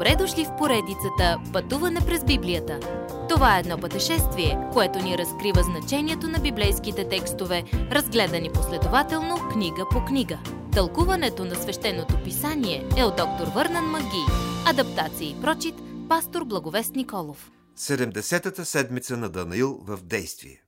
Добре дошли в поредицата Пътуване през Библията. Това е едно пътешествие, което ни разкрива значението на библейските текстове, разгледани последователно книга по книга. Тълкуването на свещеното писание е от доктор Върнан Маги. Адаптация и прочит, пастор Благовест Николов. 70-та седмица на Данаил в действие.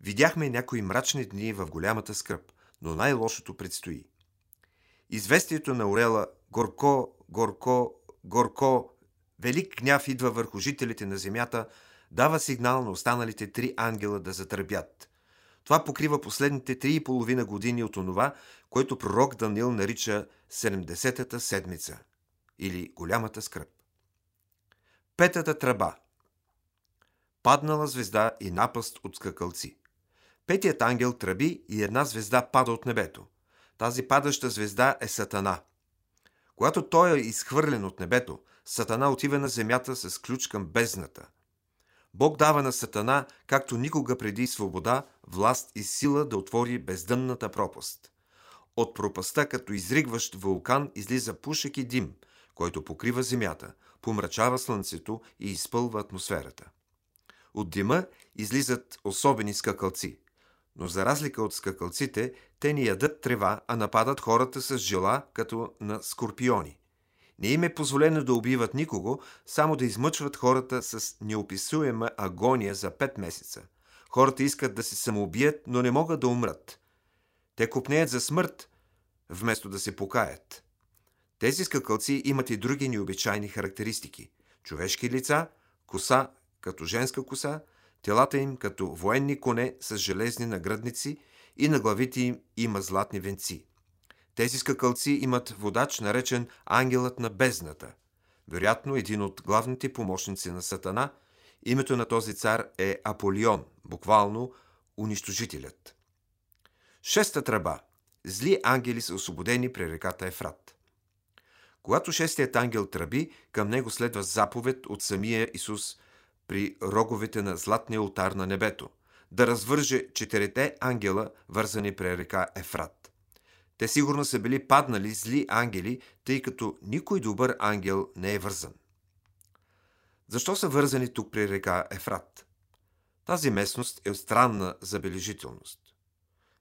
Видяхме някои мрачни дни в голямата скръп, но най-лошото предстои. Известието на Орела «Горко, горко, горко, велик гняв идва върху жителите на земята», дава сигнал на останалите три ангела да затърбят. Това покрива последните три и половина години от онова, което пророк Данил нарича 70-та седмица или голямата скръп. Петата тръба Паднала звезда и напаст от скакалци. Петият ангел тръби и една звезда пада от небето. Тази падаща звезда е Сатана. Когато той е изхвърлен от небето, Сатана отива на земята с ключ към бездната. Бог дава на Сатана, както никога преди свобода, власт и сила да отвори бездънната пропаст. От пропаста, като изригващ вулкан, излиза пушек и дим, който покрива земята, помрачава слънцето и изпълва атмосферата. От дима излизат особени скакалци – но за разлика от скакалците, те не ядат трева, а нападат хората с жела, като на скорпиони. Не им е позволено да убиват никого, само да измъчват хората с неописуема агония за пет месеца. Хората искат да се самоубият, но не могат да умрат. Те купнеят за смърт, вместо да се покаят. Тези скакалци имат и други необичайни характеристики. Човешки лица, коса като женска коса, телата им като военни коне с железни нагръдници и на главите им има златни венци. Тези скакалци имат водач, наречен Ангелът на бездната. Вероятно, един от главните помощници на Сатана, името на този цар е Аполион, буквално унищожителят. Шеста тръба. Зли ангели са освободени при реката Ефрат. Когато шестият ангел тръби, към него следва заповед от самия Исус – при роговете на златния ултар на небето, да развърже четирите ангела, вързани при река Ефрат. Те сигурно са били паднали зли ангели, тъй като никой добър ангел не е вързан. Защо са вързани тук при река Ефрат? Тази местност е странна забележителност.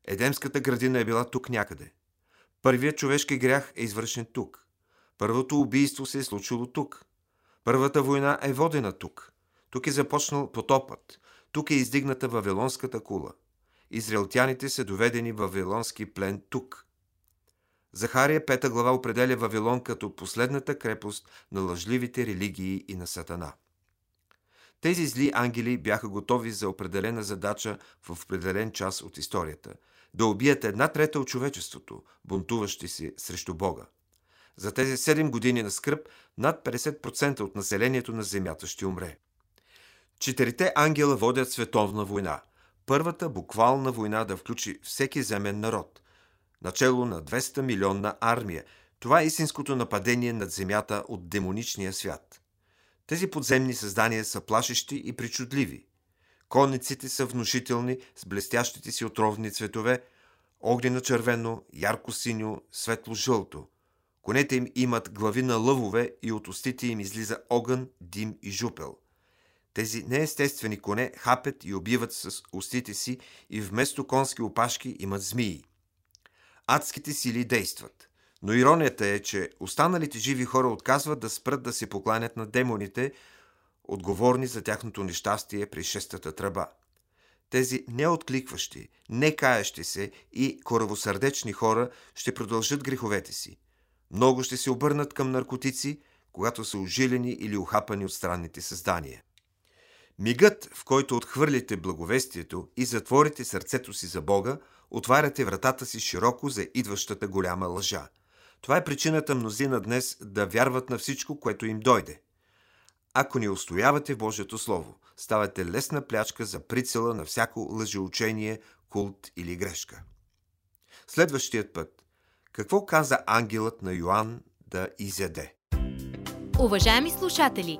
Едемската градина е била тук някъде. Първият човешки грях е извършен тук. Първото убийство се е случило тук. Първата война е водена тук. Тук е започнал потопът. Тук е издигната Вавилонската кула. Израелтяните са доведени в Вавилонски плен тук. Захария пета глава определя Вавилон като последната крепост на лъжливите религии и на Сатана. Тези зли ангели бяха готови за определена задача в определен час от историята – да убият една трета от човечеството, бунтуващи се срещу Бога. За тези 7 години на скръп над 50% от населението на Земята ще умре. Четирите ангела водят световна война. Първата буквална война да включи всеки земен народ. Начало на 200 милионна армия. Това е истинското нападение над земята от демоничния свят. Тези подземни създания са плашещи и причудливи. Конниците са внушителни с блестящите си отровни цветове, огнено-червено, ярко-синьо, светло-жълто. Конете им имат глави на лъвове и от устите им излиза огън, дим и жупел – тези неестествени коне хапят и убиват с устите си и вместо конски опашки имат змии. Адските сили действат. Но иронията е, че останалите живи хора отказват да спрат да се покланят на демоните, отговорни за тяхното нещастие при шестата тръба. Тези неоткликващи, некаящи се и коравосърдечни хора ще продължат греховете си. Много ще се обърнат към наркотици, когато са ожилени или ухапани от странните създания. Мигът, в който отхвърлите благовестието и затворите сърцето си за Бога, отваряте вратата си широко за идващата голяма лъжа. Това е причината мнозина днес да вярват на всичко, което им дойде. Ако не устоявате в Божието Слово, ставате лесна плячка за прицела на всяко лъжеучение, култ или грешка. Следващият път. Какво каза ангелът на Йоанн да изяде? Уважаеми слушатели!